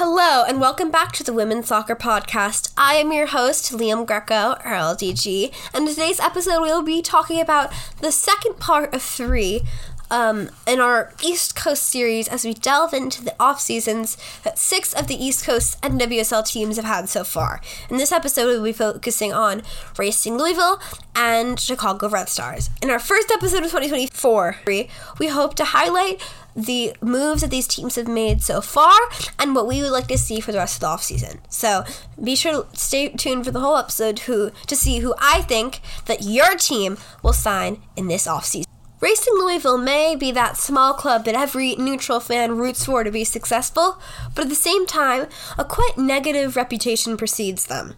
Hello, and welcome back to the Women's Soccer Podcast. I am your host, Liam Greco, or LDG, and in today's episode, we will be talking about the second part of three um, in our East Coast series as we delve into the off seasons that six of the East Coast NWSL teams have had so far. In this episode, we'll be focusing on Racing Louisville and Chicago Red Stars. In our first episode of 2024, we hope to highlight the moves that these teams have made so far and what we would like to see for the rest of the offseason. So be sure to stay tuned for the whole episode who, to see who I think that your team will sign in this offseason. Racing Louisville may be that small club that every neutral fan roots for to be successful, but at the same time, a quite negative reputation precedes them.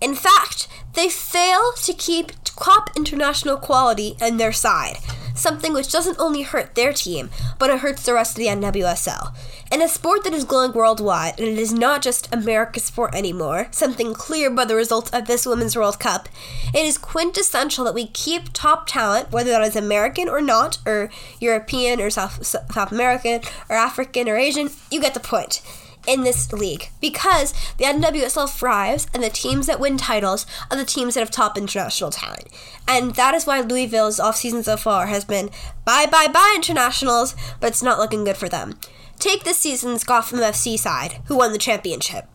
In fact, they fail to keep top international quality in their side something which doesn't only hurt their team, but it hurts the rest of the NWSL. In a sport that is growing worldwide, and it is not just America's sport anymore, something clear by the results of this Women's World Cup, it is quintessential that we keep top talent, whether that is American or not, or European or South, South American, or African or Asian, you get the point in this league because the NWSL thrives and the teams that win titles are the teams that have top international talent. And that is why Louisville's offseason so far has been bye bye bye internationals, but it's not looking good for them. Take this season's Gotham FC side, who won the championship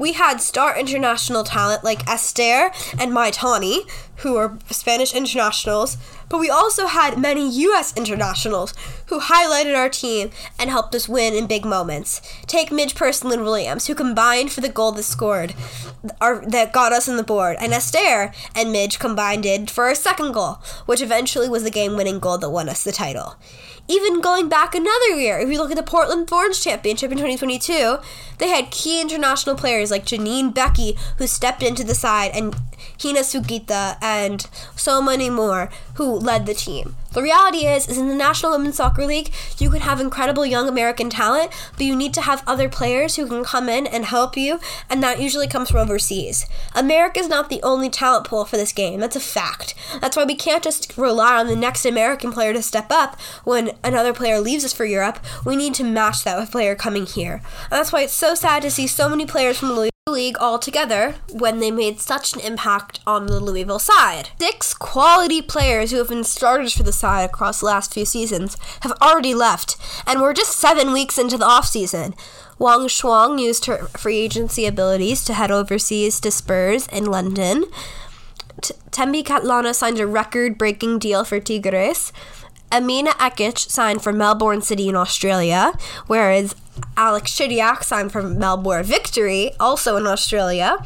we had star international talent like Esther and Maitane, who are Spanish internationals, but we also had many U.S. internationals who highlighted our team and helped us win in big moments. Take Midge and Williams, who combined for the goal that scored, our, that got us on the board, and Esther and Midge combined for our second goal, which eventually was the game-winning goal that won us the title. Even going back another year, if you look at the Portland Thorns Championship in 2022, they had key international players like Janine Beckie, who stepped into the side, and Hina Sugita, and so many more who led the team. The reality is, is in the National Women's Soccer League, you can have incredible young American talent, but you need to have other players who can come in and help you, and that usually comes from overseas. America is not the only talent pool for this game. That's a fact. That's why we can't just rely on the next American player to step up when another player leaves us for Europe. We need to match that with a player coming here. And that's why it's so sad to see so many players from the league altogether when they made such an impact on the Louisville side. Six quality players who have been starters for the side across the last few seasons have already left, and we're just seven weeks into the offseason. Wang Shuang used her free agency abilities to head overseas to Spurs in London. T- Thembi Kgatlana signed a record breaking deal for Tigres. Amina Ekic signed for Melbourne City in Australia, whereas Alex Chidiac signed for Melbourne Victory, also in Australia.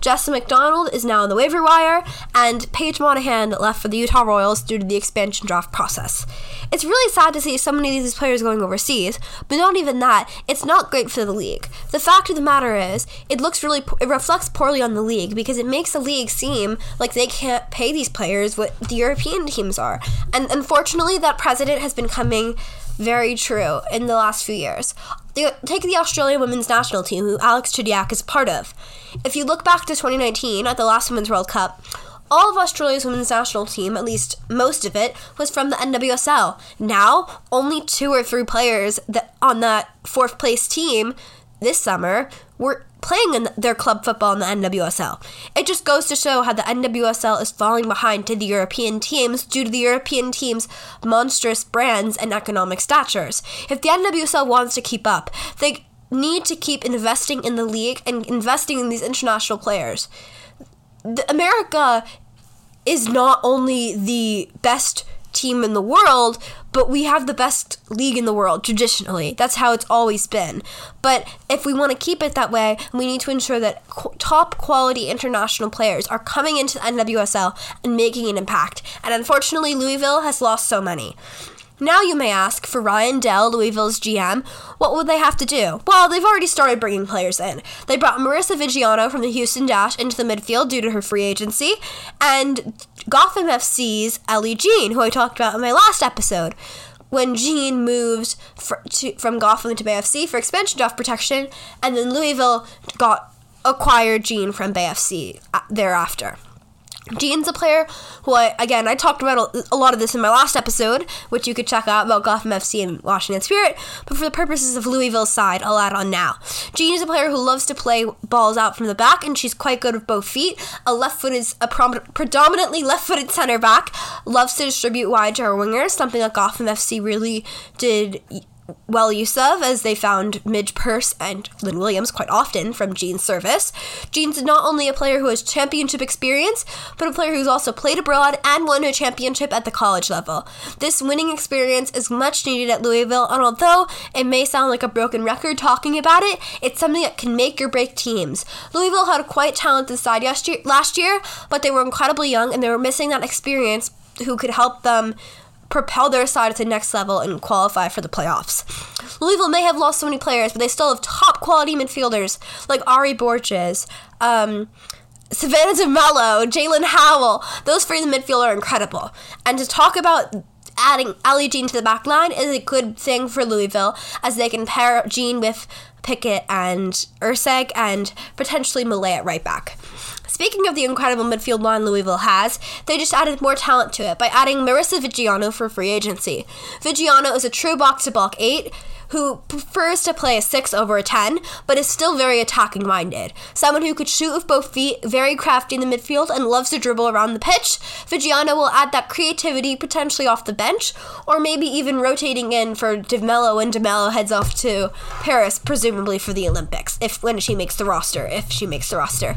Jessa McDonald is now on the waiver wire, and Paige Monaghan left for the Utah Royals due to the expansion draft process. It's really sad to see so many of these players going overseas, but not even that, it's not great for the league. The fact of the matter is, it looks really, it reflects poorly on the league because it makes the league seem like they can't pay these players what the European teams are. And unfortunately, that precedent has been coming very true in the last few years. Take the Australian women's national team, who Alex Chidiac is part of. If you look back to 2019 at the last Women's World Cup, all of Australia's women's national team, at least most of it, was from the NWSL. Now, only two or three players that on that fourth place team this summer were playing in their club football in the NWSL. It just goes to show how the NWSL is falling behind to the European teams due to the European teams' monstrous brands and economic statures. If the NWSL wants to keep up, they need to keep investing in the league and investing in these international players. The America is not only the best team in the world, but we have the best league in the world traditionally. That's how it's always been. But if we want to keep it that way, we need to ensure that top quality international players are coming into the NWSL and making an impact. And unfortunately, Louisville has lost so many. Now you may ask, for Ryan Dell, Louisville's GM, what would they have to do? Well, they've already started bringing players in. They brought Marisa Viggiano from the Houston Dash into the midfield due to her free agency, and Gotham FC's Ellie Jean, who I talked about in my last episode. When Jean moved for, to, from Gotham to Bay FC for expansion draft protection, and then Louisville got acquired Jean from Bay FC uh, thereafter. Jean's a player who, I, again, I talked about a, a, lot of this in my last episode, which you could check out about Gotham FC and Washington Spirit. But for the purposes of Louisville's side, I'll add on now. Jean is a player who loves to play balls out from the back, and she's quite good with both feet. A left foot is a prom- predominantly left-footed center back. Loves to distribute wide to her wingers, something that Gotham FC really did well use of, as they found Midge Purce and Lynn Williams quite often from Jean's service. Jean's not only a player who has championship experience, but a player who's also played abroad and won a championship at the college level. This winning experience is much needed at Louisville, and although it may sound like a broken record talking about it, it's something that can make or break teams. Louisville had a quite talented side last year, but they were incredibly young and they were missing that experience who could help them propel their side to the next level and qualify for the playoffs. Louisville may have lost so many players, but they still have top quality midfielders like Ary Borges, um, Savannah DeMello, Jaelin Howell. Those three in the midfield are incredible. And to talk about adding Ali Jean to the back line is a good thing for Louisville as they can pair Jean with Pickett and Erceg and potentially Malay at right back. Speaking of the incredible midfield line Louisville has, they just added more talent to it by adding Marisa Viggiano for free agency. Viggiano is a true box to block 8 who prefers to play a 6 over a 10, but is still very attacking minded. Someone who could shoot with both feet, very crafty in the midfield, and loves to dribble around the pitch. Viggiano will add that creativity potentially off the bench, or maybe even rotating in for DeMello when DeMello heads off to Paris, presumably for the Olympics, if when she makes the roster, if she makes the roster.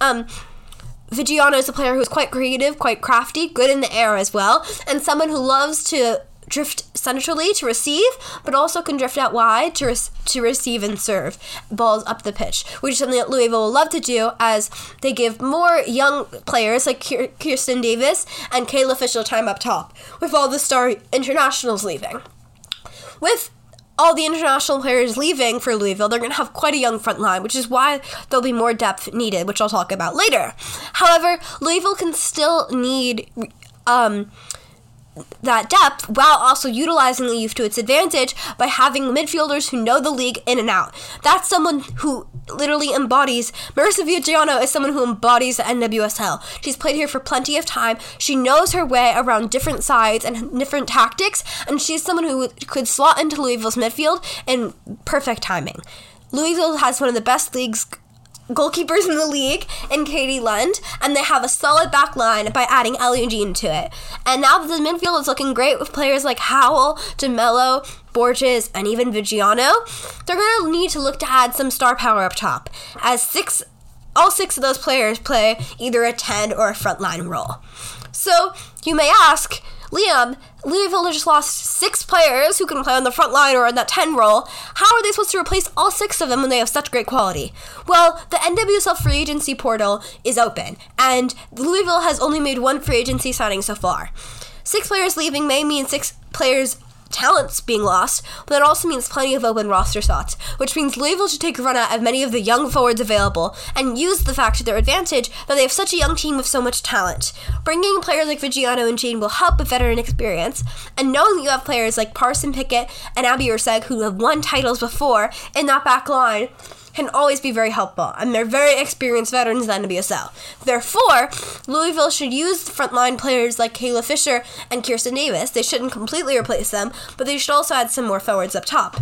Um, Viggiano is a player who's quite creative, quite crafty, good in the air as well, and someone who loves to drift centrally to receive, but also can drift out wide to, res- to receive and serve balls up the pitch, which is something that Louisville will love to do as they give more young players like Kirsten Davis and Kayla Fisher time up top, with all the star internationals leaving. With all the international players leaving for Louisville, they're going to have quite a young front line, which is why there'll be more depth needed, which I'll talk about later. However, Louisville can still need um, that depth while also utilizing the youth to its advantage by having midfielders who know the league in and out. That's someone who literally embodies Marisa Viggiano is someone who embodies the NWSL. She's played here for plenty of time. She knows her way around different sides and different tactics, and she's someone who could slot into Louisville's midfield in perfect timing. Louisville has one of the best leagues goalkeepers in the league in Katie Lund, and they have a solid back line by adding Ellie Jean to it. And now the midfield is looking great with players like Howell, DeMello, Borges, and even Viggiano, they're going to need to look to add some star power up top, as six all six of those players play either a 10 or a frontline role. So, you may ask, Liam, Louisville just lost six players who can play on the front line or in that 10 role. How are they supposed to replace all six of them when they have such great quality? Well, the NWSL free agency portal is open, and Louisville has only made one free agency signing so far. Six players leaving may mean six players talents being lost, but that also means plenty of open roster spots, which means Louisville should take a run at of many of the young forwards available and use the fact to their advantage that they have such a young team with so much talent. Bringing players like Viggiano and Jean will help with veteran experience, and knowing that you have players like Carson Pickett and Abby Erceg who have won titles before in that back line can always be very helpful, and they're very experienced veterans in the NWSL. Therefore, Louisville should use frontline players like Kayla Fisher and Kirsten Davis. They shouldn't completely replace them, but they should also add some more forwards up top.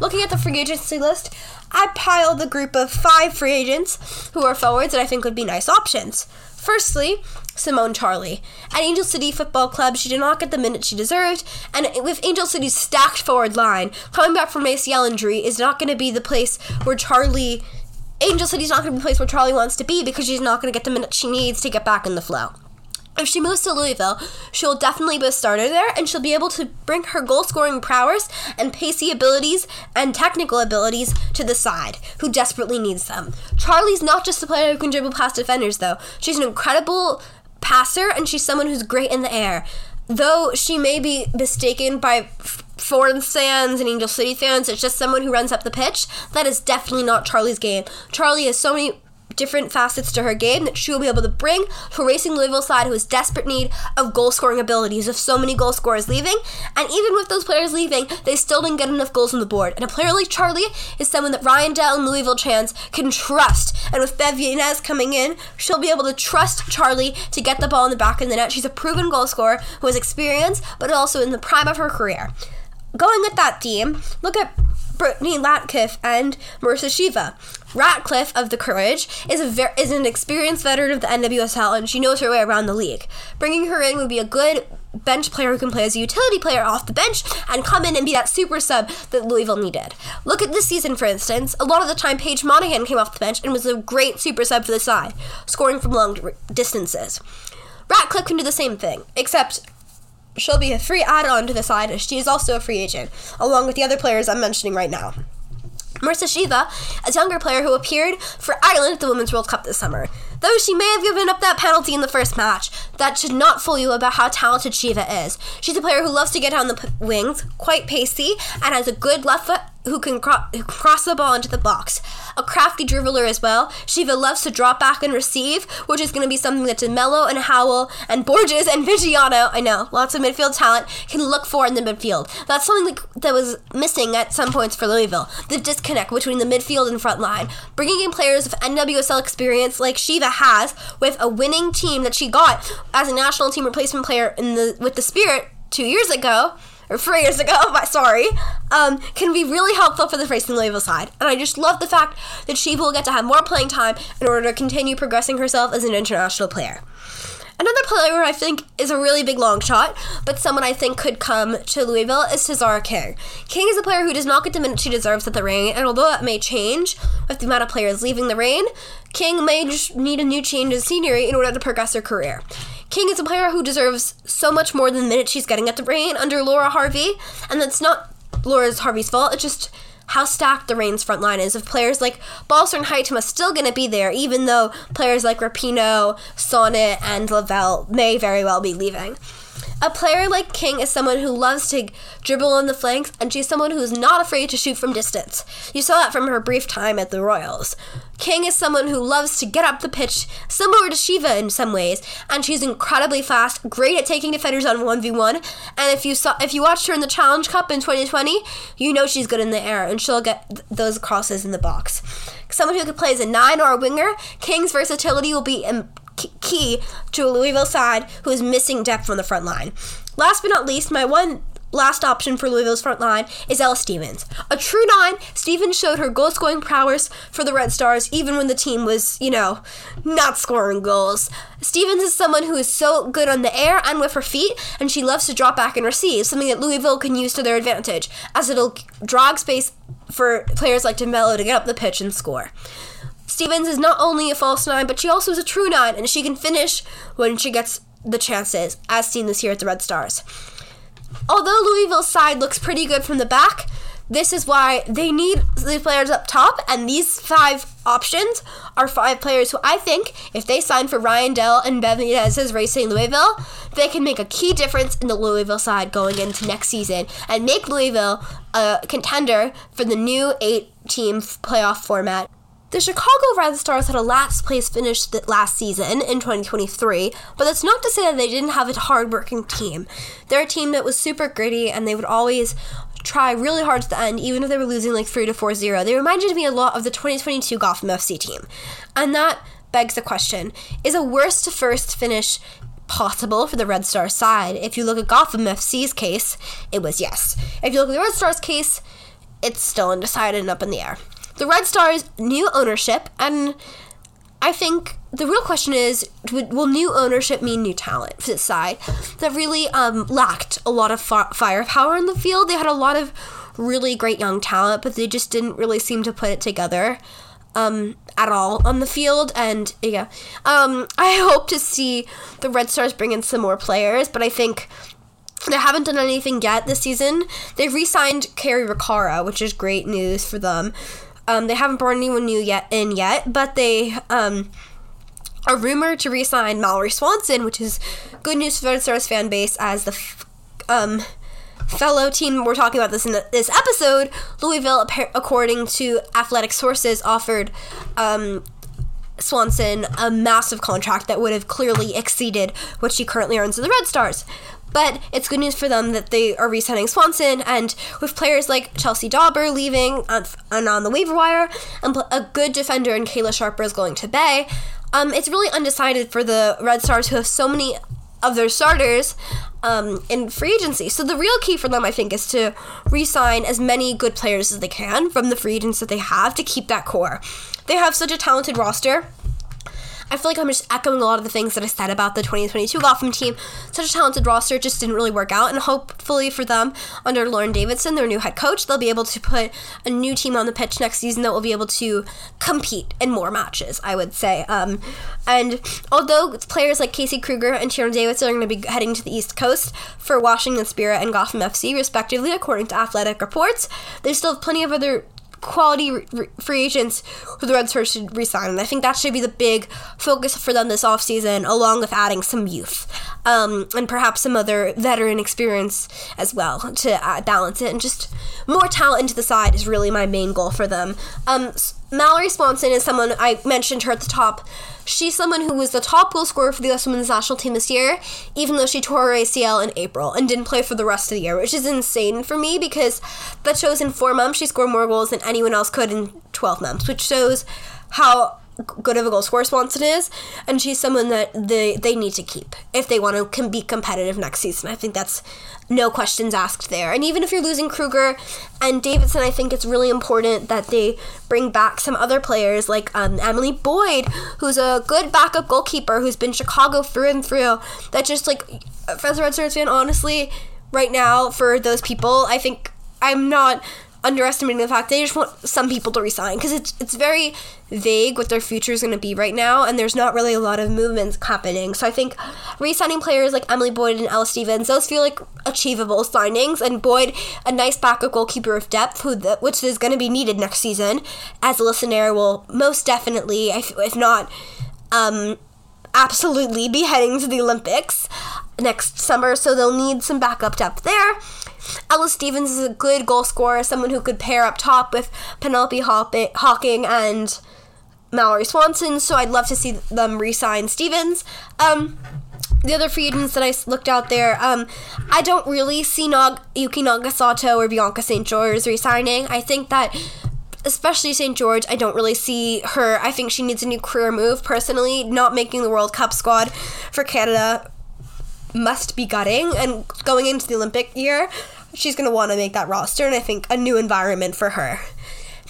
Looking at the free agency list, I piled a group of five free agents who are forwards that I think would be nice options. Firstly, Simone Charley. At Angel City Football Club, she did not get the minutes she deserved, and with Angel City's stacked forward line, coming back from ACL injury is not going to be the place where Charley. Angel City's not going to be the place where Charley wants to be because she's not going to get the minutes she needs to get back in the flow. If she moves to Louisville, she'll definitely be a starter there, and she'll be able to bring her goal scoring prowess and pacey abilities and technical abilities to the side, who desperately needs them. Charley's not just a player who can dribble past defenders, though. She's an incredible passer, and she's someone who's great in the air. Though she may be mistaken by foreign fans and Angel City fans, it's just someone who runs up the pitch. That is definitely not Charley's game. Charley has so many different facets to her game that she will be able to bring to a racing Louisville side who is desperate need of goal scoring abilities of so many goal scorers leaving. And even with those players leaving, they still didn't get enough goals on the board. And a player like Charley is someone that Ryan Dell and Louisville Chance can trust. And with Bev Yanez coming in, she'll be able to trust Charley to get the ball in the back of the net. She's a proven goal scorer who has experience, but also in the prime of her career. Going with that theme, look at Brittany Ratcliffe and Marissa Sheva. Ratcliffe of the Courage is a ver- is an experienced veteran of the NWSL and she knows her way around the league. Bringing her in would be a good bench player who can play as a utility player off the bench and come in and be that super sub that Louisville needed. Look at this season, for instance. A lot of the time, Paige Monaghan came off the bench and was a great super sub for the side, scoring from long distances. Ratcliffe can do the same thing, except she'll be a free add-on to the side as she is also a free agent, along with the other players I'm mentioning right now. Marissa Sheva, a younger player who appeared for Ireland at the Women's World Cup this summer. Though she may have given up that penalty in the first match, that should not fool you about how talented Sheva is. She's a player who loves to get on the p- wings, quite pacey, and has a good left foot who can cro- cross the ball into the box. A crafty dribbler as well, Sheva loves to drop back and receive, which is going to be something that DeMello and Howell and Borges and Viggiano, I know, lots of midfield talent, can look for in the midfield. That's something that, was missing at some points for Louisville, the disconnect between the midfield and front line. Bringing in players of NWSL experience like Sheva has with a winning team that she got as a national team replacement player in the with the Spirit two years ago or three years ago, but sorry, um, can be really helpful for the Racing Louisville side. And I just love the fact that she will get to have more playing time in order to continue progressing herself as an international player. Another player I think is a really big long shot, but someone I think could come to Louisville is Tziarra King. King is a player who does not get the minutes she deserves at the Reign, and although that may change with the amount of players leaving the Reign, King may just need a new change of scenery in order to progress her career. King is a player who deserves so much more than the minutes she's getting at the Reign under Laura Harvey, and that's not Laura's Harvey's fault. It's just how stacked the Reign's front line is. If players like Balcer and Huitema still going to be there, even though players like Rapinoe, Sonnett, and Lavelle may very well be leaving. A player like King is someone who loves to dribble on the flanks, and she's someone who is not afraid to shoot from distance. You saw that from her brief time at the Royals. King is someone who loves to get up the pitch, similar to Sheva in some ways, and she's incredibly fast, great at taking defenders on 1v1. And if you saw if you watched her in the Challenge Cup in 2020, you know she's good in the air and she'll get th- those crosses in the box. Someone who could play as a 9 or a winger, King's versatility will be Im- key to a Louisville side who is missing depth from the front line. Last but not least, my one last option for Louisville's front line is Ella Stevens. A true nine, Stevens showed her goal scoring prowess for the Red Stars even when the team was, you know, not scoring goals. Stevens is someone who is so good on the air and with her feet, and she loves to drop back and receive, something that Louisville can use to their advantage, as it'll drag space for players like DeMello to get up the pitch and score. Stevens is not only a false nine, but she also is a true nine, and she can finish when she gets the chances, as seen this year at the Red Stars. Although Louisville's side looks pretty good from the back, this is why they need the players up top, and these five options are five players who I think, if they sign for Ryan Dell and Bev Yanez's Racing Louisville, they can make a key difference in the Louisville side going into next season and make Louisville a contender for the new eight team playoff format. The Chicago Red Stars had a last place finish last season in 2023, but that's not to say that they didn't have a hardworking team. They're a team that was super gritty and they would always try really hard to the end, even if they were losing like 3 to 4 0. They reminded me a lot of the 2022 Gotham FC team. And that begs the question is a worst to first finish possible for the Red Star side? If you look at Gotham FC's case, it was yes. If you look at the Red Stars case, it's still undecided and up in the air. The Red Stars new ownership, and I think the real question is will new ownership mean new talent for this side that really um, lacked a lot of fi- firepower in the field? They had a lot of really great young talent, but they just didn't really seem to put it together. Um, at all on the field, and yeah, um, I hope to see the Red Stars bring in some more players, but I think they haven't done anything yet this season. They've re-signed Cari Roccaro, which is great news for them. Um, they haven't brought anyone new yet in yet, but they um, are rumored to re-sign Mallory Swanson, which is good news for the Stars fan base as the f- um, fellow team we're talking about this in the, this episode. Louisville, according to athletic sources, offered um, Swanson a massive contract that would have clearly exceeded what she currently earns with the Red Stars. But it's good news for them that they are re-signing Swanson, and with players like Chelsea Dauber leaving on, and on the waiver wire, and a good defender in Kayla Sharples is going to Bay, um, it's really undecided for the Red Stars who have so many of their starters um, in free agency. So the real key for them, I think, is to re-sign as many good players as they can from the free agents that they have to keep that core. They have such a talented roster I feel like I'm just echoing a lot of the things that I said about the 2022 Gotham team. Such a talented roster just didn't really work out, and hopefully for them, under Lorne Donaldson, their new head coach, they'll be able to put a new team on the pitch next season that will be able to compete in more matches, I would say. Um, and although players like Casey Krueger and Tierna Davidson are going to be heading to the East Coast for Washington Spirit and Gotham FC, respectively, according to athletic reports, they still have plenty of other quality re- free agents who the Red Stars should resign. And I think that should be the big focus for them this offseason, along with adding some youth um, and perhaps some other veteran experience as well to uh, balance it. And just more talent into the side is really my main goal for them. Um, Mallory Swanson is someone I mentioned her at the top. She's someone who was the top goal scorer for the U.S. women's national team this year, even though she tore her ACL in April and didn't play for the rest of the year, which is insane for me because that shows in four months she scored more goals than anyone else could in 12 months, which shows how good of a goal scorer Swanson is, and she's someone that they they need to keep if they want to com- be competitive next season. I think that's no questions asked there. And even if you're losing Krueger and Davidson, I think it's really important that they bring back some other players like um, Emily Boyd, who's a good backup goalkeeper who's been Chicago through and through. That just like as a Red Stars fan, honestly, right now for those people, I think I'm not underestimating the fact they just want some people to resign because it's it's very vague what their future is going to be right now, and there's not really a lot of movements happening. So I think re-signing players like Emily Boyd and Ella Stevens, those feel like achievable signings. And Boyd, a nice backup goalkeeper of depth, who the, which is going to be needed next season, as Alyssa Naeher will most definitely, if, if not. Um, absolutely be heading to the Olympics next summer, so they'll need some backup depth there. Ella Stevens is a good goal scorer, someone who could pair up top with Penelope Hocking and Mallory Swanson, so I'd love to see them re sign Stevens. Um, the other free agents that I looked out there, um, I don't really see Nog- Yuki Nagasato or Bianca St. George resigning. I think that, especially St. George, I don't really see her. I think she needs a new career move, personally. Not making the World Cup squad for Canada must be gutting, and going into the Olympic year, she's going to want to make that roster, and I think a new environment for her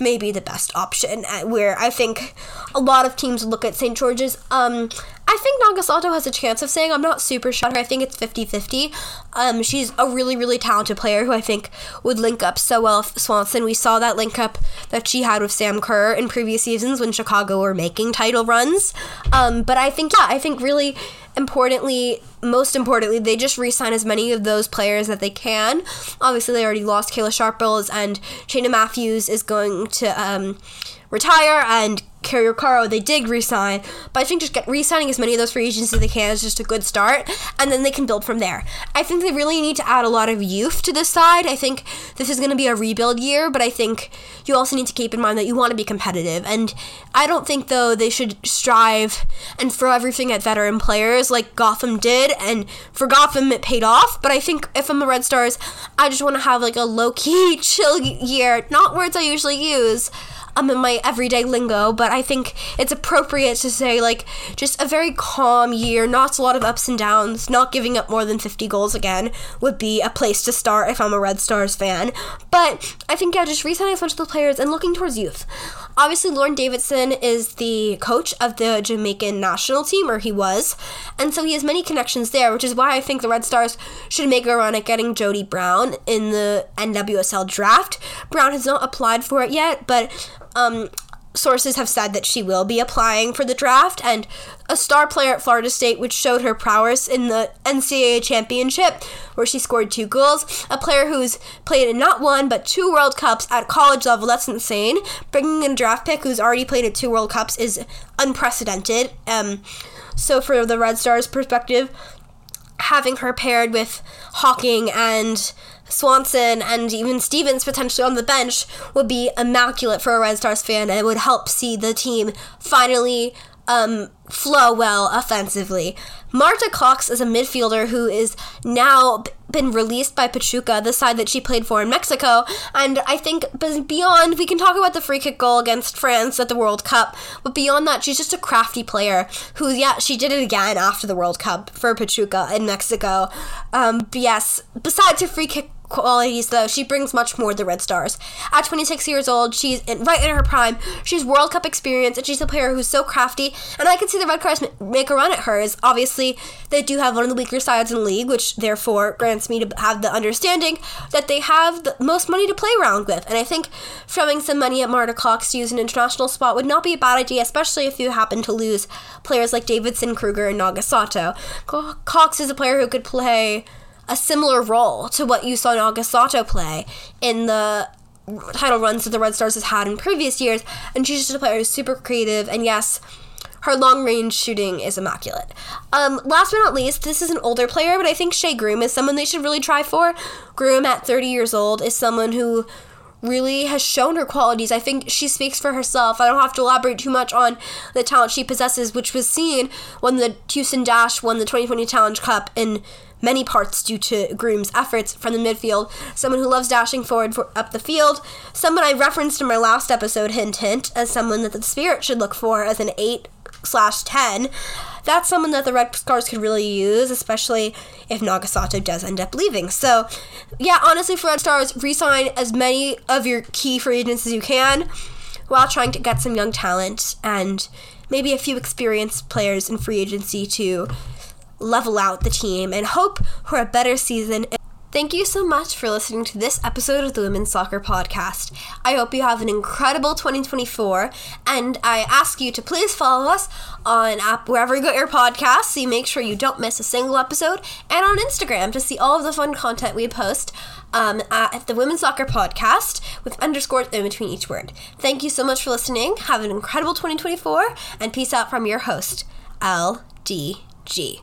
may be the best option. Uh, where I think a lot of teams look at St. George's. Um, I think Nagasato has a chance of saying I'm not super sure. I think it's 50 50. Um, she's a really, really talented player who I think would link up so well with Swanson. We saw that link up that she had with Sam Kerr in previous seasons when Chicago were making title runs. Um, but I think, yeah, I think really importantly, most importantly, they just re-sign as many of those players that they can. Obviously, they already lost Kayla Sharples, and Shayna Matthews is going to um, retire, and Cari Roccaro, they did resign, but I think just get re-signing as many of those free agents as they can is just a good start, and then they can build from there. I think they really need to add a lot of youth to this side. I think this is going to be a rebuild year, but I think you also need to keep in mind that you want to be competitive, and I don't think though they should strive and throw everything at veteran players like Gotham did, and for Gotham it paid off. But I think if I'm the Red Stars, I just want to have like a low key, chill year. Not words I usually use um, in my everyday lingo, but I think it's appropriate to say like just a very calm year, not a lot of ups and downs, not giving up more than 50 goals again would be a place to start if I'm a Red Stars fan. But I think yeah, just re-signing a bunch of the players and looking towards youth. Obviously, Lorne Donaldson is the coach of the Jamaican national team, or he was, and so he has many connections there, which is why I think the Red Stars should make a run at getting Jody Brown in the NWSL draft. Brown has not applied for it yet, but um, sources have said that she will be applying for the draft, and a star player at Florida State, which showed her prowess in the NCAA championship, where she scored two goals. A player who's played in not one, but two World Cups at college level. That's insane. Bringing in a draft pick who's already played at two World Cups is unprecedented. Um, so, for the Red Stars' perspective, having her paired with Hocking and Swanson and even Stevens potentially on the bench would be immaculate for a Red Stars fan and it would help see the team finally um, flow well offensively. Marta Cox is a midfielder who is now been released by Pachuca, the side that she played for in Mexico. And I think beyond, we can talk about the free kick goal against France at the World Cup, but beyond that, she's just a crafty player who, yeah, she did it again after the World Cup for Pachuca in Mexico. Um, yes, besides her free kick qualities, though, she brings much more to the Red Stars. At 26 years old, she's in, right in her prime. She's World Cup experience, and she's a player who's so crafty. And I can see the Red Stars make a run at her. As obviously, they do have one of the weaker sides in the league, which therefore grants me to have the understanding that they have the most money to play around with. And I think throwing some money at Marta Cox to use an international spot would not be a bad idea, especially if you happen to lose players like Davidson, Krueger, and Nagasato. Cox is a player who could play a similar role to what you saw Nagasato play in the title runs that the Red Stars has had in previous years, and she's just a player who's super creative, and yes, her long range shooting is immaculate. Um, last but not least, this is an older player, but I think Shea Groom is someone they should really try for. Groom, at 30 years old, is someone who really has shown her qualities. I think she speaks for herself. I don't have to elaborate too much on the talent she possesses, which was seen when the Houston Dash won the 2020 Challenge Cup in many parts due to Groom's efforts from the midfield. Someone who loves dashing forward for, up the field. Someone I referenced in my last episode, hint hint, as someone that the Spirit should look for as an 8 slash 10. That's someone that the Red Stars could really use, especially if Nagasato does end up leaving. So, yeah, honestly, for Red Stars, resign as many of your key free agents as you can while trying to get some young talent and maybe a few experienced players in free agency to level out the team and hope for a better season. Thank you so much for listening to this episode of the Women's Soccer Podcast. I hope you have an incredible 2024, and I ask you to please follow us on app wherever you get your podcasts so you make sure you don't miss a single episode, and on Instagram to see all of the fun content we post um, at the Women's Soccer Podcast with underscores in between each word. Thank you so much for listening. Have an incredible 2024, and peace out from your host, LDG.